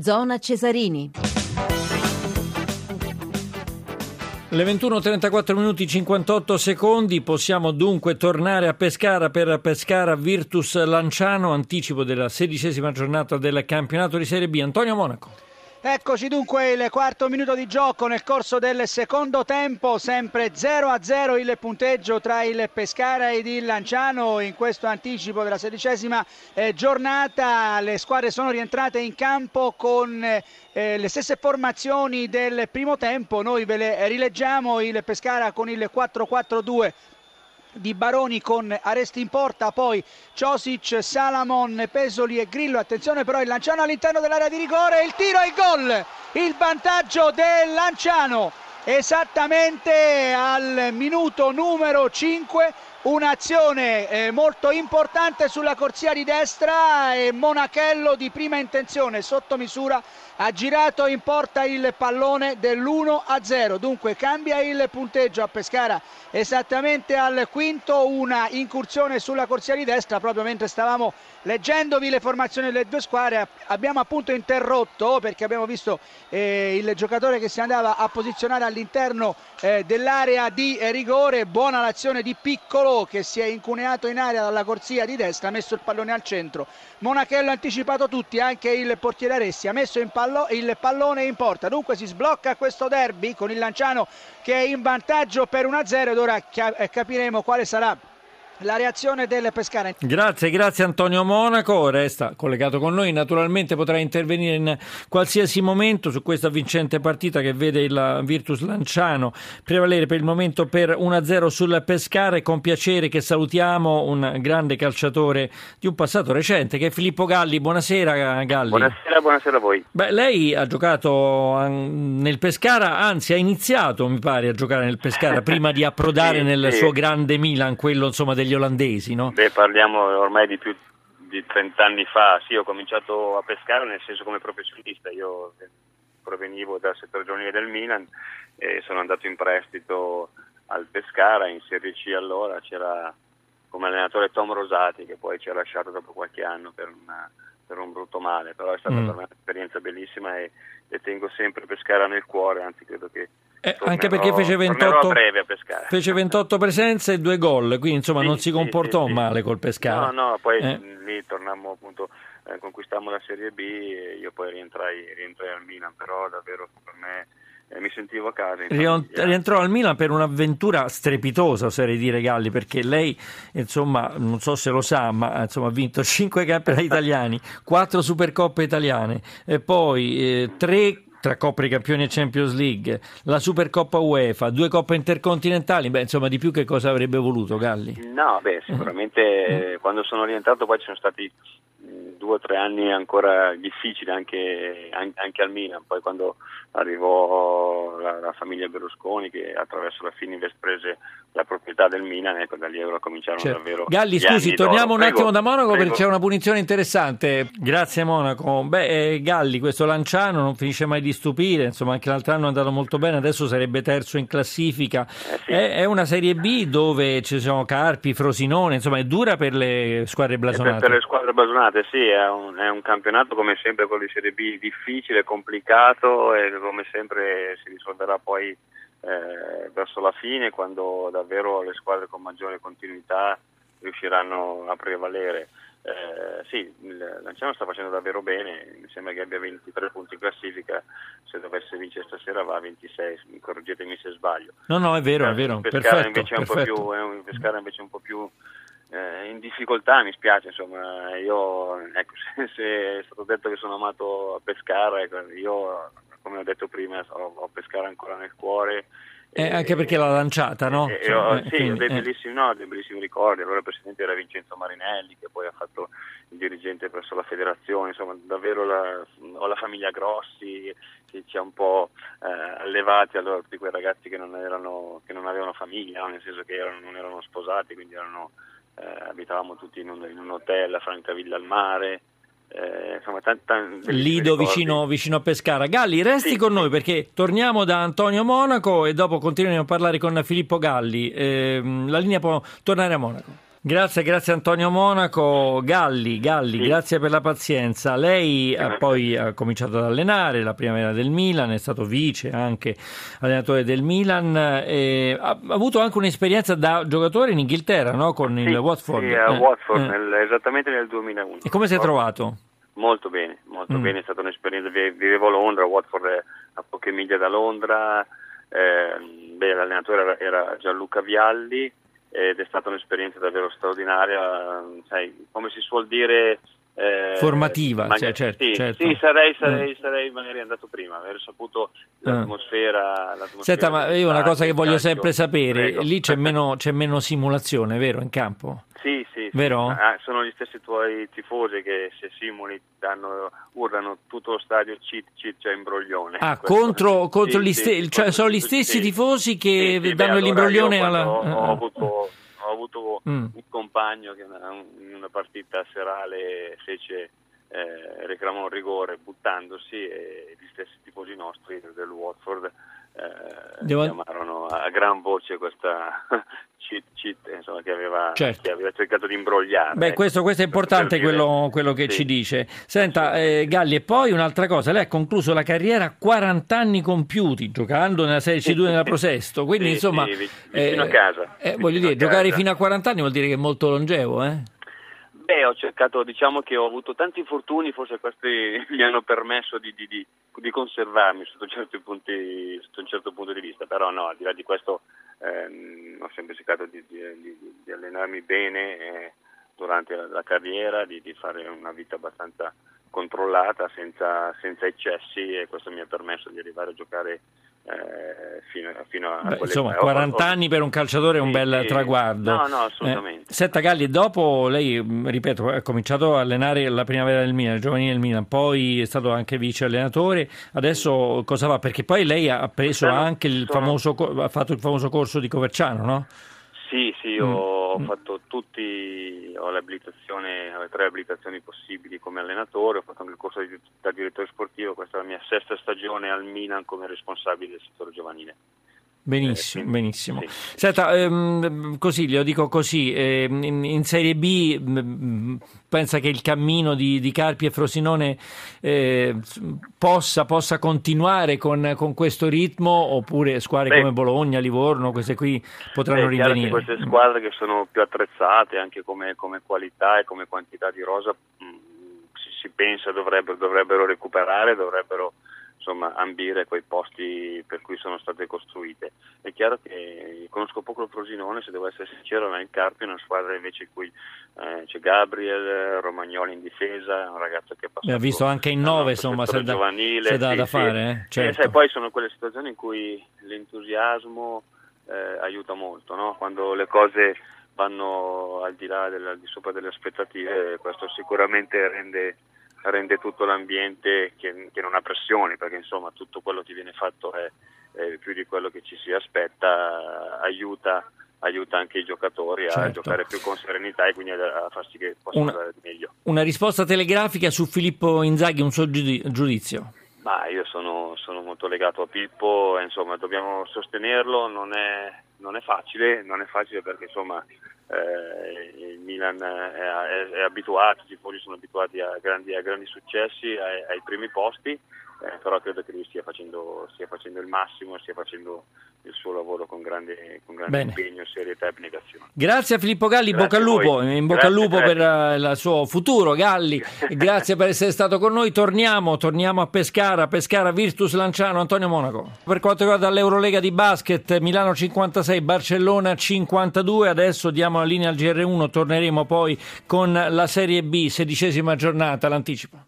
Zona Cesarini. Le 21.34 minuti 58 secondi possiamo dunque tornare a Pescara per Pescara Virtus Lanciano, anticipo della sedicesima giornata del campionato di Serie B. Antonio Monaco. Eccoci dunque il quarto minuto di gioco nel corso del secondo tempo, sempre 0-0 il punteggio tra il Pescara ed il Lanciano in questo anticipo della sedicesima eh, giornata. Le squadre sono rientrate in campo con eh, le stesse formazioni del primo tempo, noi ve le rileggiamo, il Pescara con il 4-4-2 di Baroni con Aresti in porta, poi Ciosic, Salamon, Pesoli e Grillo. Attenzione però il Lanciano all'interno dell'area di rigore, il tiro e il gol. Il vantaggio del Lanciano esattamente al minuto numero 5 un'azione eh, molto importante sulla corsia di destra e Monachello di prima intenzione sotto misura ha girato in porta il pallone dell'1 a 0 dunque cambia il punteggio a Pescara esattamente al quinto una incursione sulla corsia di destra proprio mentre stavamo leggendovi le formazioni delle due squadre abbiamo appunto interrotto perché abbiamo visto eh, il giocatore che si andava a posizionare all'interno eh, dell'area di rigore. Buona l'azione di Piccolo che si è incuneato in aria dalla corsia di destra, ha messo il pallone al centro. Monachello ha anticipato tutti, anche il portiere Aressi ha messo pallo, il pallone in porta. Dunque si sblocca questo derby con il Lanciano che è in vantaggio per 1-0 ed ora eh, capiremo quale sarà la reazione del Pescara. Grazie, grazie Antonio Monaco, resta collegato con noi, naturalmente potrà intervenire in qualsiasi momento su questa vincente partita che vede il Virtus Lanciano prevalere per il momento per 1-0 sul Pescara e con piacere che salutiamo un grande calciatore di un passato recente che è Filippo Galli. Buonasera Galli. Buonasera, buonasera a voi. Beh, lei ha giocato nel Pescara, anzi ha iniziato mi pare a giocare nel Pescara prima di approdare sì, nel sì. suo grande Milan, quello insomma degli degli olandesi, no? Beh, parliamo ormai di più di 30 anni fa. Sì, ho cominciato a pescare nel senso come professionista. Io provenivo dal settore giovanile del Milan e sono andato in prestito al Pescara in Serie C allora c'era come allenatore Tom Rosati che poi ci ha lasciato dopo qualche anno per, una, per un brutto male, però è stata mm. per me un'esperienza bellissima e, e tengo sempre Pescara nel cuore, anzi credo che eh, anche perché fece 28, fece 28, presenze e due gol, quindi insomma sì, non si comportò sì, male col Pescara. No, no, poi eh. lì tornammo appunto, eh, conquistammo la Serie B e io poi rientrai, rientrai al Milan, però davvero per me eh, mi sentivo a casa. Rientrò al Milan per un'avventura strepitosa, oserei dire Galli, perché lei, insomma, non so se lo sa, ma insomma, ha vinto 5 campionati italiani, 4 Supercoppe italiane, e poi 3 eh, tra Coppa dei Campioni e Champions League, la Supercoppa UEFA, due coppe intercontinentali, beh, insomma, di più che cosa avrebbe voluto Galli? No, beh, sicuramente eh. quando sono rientrato poi ci sono stati due o tre anni ancora difficili anche, anche, al Milan, poi quando arrivò la, la, famiglia Berlusconi che attraverso la Fininvest prese la proprietà del Milan, ecco da lì allora cominciarono certo. davvero Galli scusi, torniamo un attimo da Monaco prego. perché c'è una punizione interessante, grazie Monaco. Beh, eh, Galli, questo Lanciano non finisce mai di stupire, insomma anche l'altro anno è andato molto bene, adesso sarebbe terzo in classifica, eh sì. è, è, una Serie B dove ci sono Carpi, Frosinone, insomma è dura per le squadre blasonate. Per, per le squadre blasonate sì, è un, è un, campionato come sempre quello di Serie B difficile, complicato e come sempre si risolverà poi eh, verso la fine quando davvero le squadre con maggiore continuità riusciranno a prevalere. Eh, sì, il Lanciano sta facendo davvero bene, mi sembra che abbia 23 punti in classifica, se dovesse vincere stasera va a 26, correggetemi se sbaglio. No, no, è vero, è vero. Pescara perfetto, invece. È un po' più, è un, Pescara invece è un po' più eh, in difficoltà, mi spiace, insomma, io, ecco, se, se, è stato detto che sono amato a pescare, io, come ho detto prima, ho, ho pescare ancora nel cuore. Eh, e, anche perché l'ha lanciata, no? E, cioè, ho, sì, quindi, dei, eh. bellissimi, no, dei bellissimi ricordi. Allora il presidente era Vincenzo Marinelli, che poi ha fatto il dirigente presso la federazione, insomma, davvero la, ho la famiglia Grossi che ci ha un po' eh, allevati allora tutti quei ragazzi che non, erano, che non avevano famiglia, no? nel senso che erano, non erano sposati, quindi erano eh, abitavamo tutti in un, in un, hotel a Francavilla al mare. Eh, insomma, t- t- Lido vicino, vicino, a Pescara. Galli, resti sì, con sì. noi perché torniamo da Antonio Monaco e dopo continueremo a parlare con Filippo Galli. Eh, la linea può tornare a Monaco. Grazie, grazie Antonio Monaco. Galli, Galli, sì. grazie per la pazienza. Lei ha poi ha cominciato ad allenare la primavera del Milan, è stato vice anche allenatore del Milan, e ha avuto anche un'esperienza da giocatore in Inghilterra, no? con sì, il Watford. Sì, a eh, Watford, eh. Nel, esattamente nel 2001. E come si è trovato? Molto bene, molto mm. bene, è stata un'esperienza, vivevo a Londra, Watford è a poche miglia da Londra, eh, beh, l'allenatore era Gianluca Vialli, ed è stata un'esperienza davvero straordinaria, sai, come si suol dire... Eh, Formativa, magari, cioè, certo, sì, certo. sì, sarei, sarei, mm. sarei, magari andato prima, aver saputo l'atmosfera. L'atmosfera Senta, ma io una cosa che voglio sempre sapere, Prego. lì c'è meno, c'è meno simulazione, vero, in campo? Sì, sì, Vero? Ah, sono gli stessi tuoi tifosi che se simuli danno, urlano tutto lo stadio cheat, cheat, cioè imbroglione. Ah, contro, contro sì, gli stessi, sì, cioè sono gli stessi tifosi che danno beh, allora l'imbroglione alla... Ho, ho avuto, ho avuto mm. un compagno che in una partita serale fece eh, reclamò un rigore buttandosi e gli stessi tifosi nostri del Watford eh, Devo... chiamarono a gran voce questa cheat insomma, che, aveva, certo. che, aveva, cercato di imbrogliare. Beh, questo, questo è importante quello, quello, che sì. ci dice. Senta, eh, Galli, e poi un'altra cosa, lei ha concluso la carriera a 40 anni compiuti, giocando nella Serie C2 nella Prosesto, quindi sì, insomma... Sì, vicino eh, a casa. Eh, voglio dire, giocare fino a 40 anni vuol dire che è molto longevo, eh? Beh, ho cercato, diciamo che ho avuto tanti infortuni, forse questi mi hanno permesso di, di, di, di conservarmi sotto, punti, sotto, un certo punto di vista, però no, al di là di questo ehm, ho sempre cercato di, allenarmi bene eh, durante la, la carriera, di, fare una vita abbastanza controllata, senza, senza eccessi e questo mi ha permesso di arrivare a giocare eh, fino, fino, a Beh, insomma 40 anni per un calciatore è un bel sì, traguardo no no assolutamente eh, Setta Galli dopo lei ripeto ha cominciato a allenare la primavera del Milan il giovanile del Milan poi è stato anche vice allenatore adesso cosa fa perché poi lei ha preso Stanno, anche il sono... famoso ha fatto il famoso corso di Coverciano no? Sì, sì, mm. ho mm. fatto tutti, ho l'abilitazione, le tre abilitazioni possibili allenatore, ho fatto anche il corso di, da direttore sportivo, questa è la mia sesta stagione al Milan come responsabile del settore giovanile. Benissimo, eh, benissimo. Sì. Senta, ehm, così, glielo dico così, ehm, in, in, Serie B mh, pensa che il cammino di, di Carpi e Frosinone eh, possa, possa, continuare con, con, questo ritmo oppure squadre Beh, come Bologna, Livorno, queste qui potranno Beh, rinvenire? queste squadre che sono più attrezzate anche come, come qualità e come quantità di rosa mh, si, pensa dovrebbero, dovrebbero recuperare, dovrebbero insomma, ambire quei posti per cui sono state costruite. È chiaro che conosco poco il Frosinone, se devo essere sincero, ma il Carpio è una squadra invece in cui eh, c'è Gabriel, Romagnoli in difesa, è un ragazzo che ha passato... Ha visto anche in nove, insomma, se da, se da, sì, da fare. Eh? Certo. E sai, poi sono quelle situazioni in cui l'entusiasmo eh, aiuta molto, no? quando le cose vanno al di là, del, al di sopra delle aspettative, questo sicuramente rende rende tutto l'ambiente che, che, non ha pressioni, perché insomma tutto quello che viene fatto è, è più di quello che ci si aspetta, aiuta, aiuta anche i giocatori a certo. giocare più con serenità e quindi a, far sì che possano una, andare meglio. Una risposta telegrafica su Filippo Inzaghi, un suo giudizio? Ma io sono, sono, molto legato a Pippo, insomma dobbiamo sostenerlo, non è, non è facile, non è facile perché insomma eh, il Milan è, è, è, abituato, i tifosi sono abituati a grandi, a grandi successi, ai, ai primi posti, eh, però credo che lui stia facendo, stia facendo il massimo stia facendo il suo lavoro con grande, con grande impegno, serietà e abnegazione. Grazie a Filippo Galli, grazie bocca al lupo, in bocca al lupo grazie. per uh, il suo futuro Galli, grazie per essere stato con noi, torniamo, torniamo a Pescara, Pescara Virtus Lanciano, Antonio Monaco. Per quanto riguarda l'Eurolega di basket, Milano 56, Barcellona 52, adesso diamo la linea al GR1, torneremo poi con la Serie B, sedicesima giornata, l'anticipo.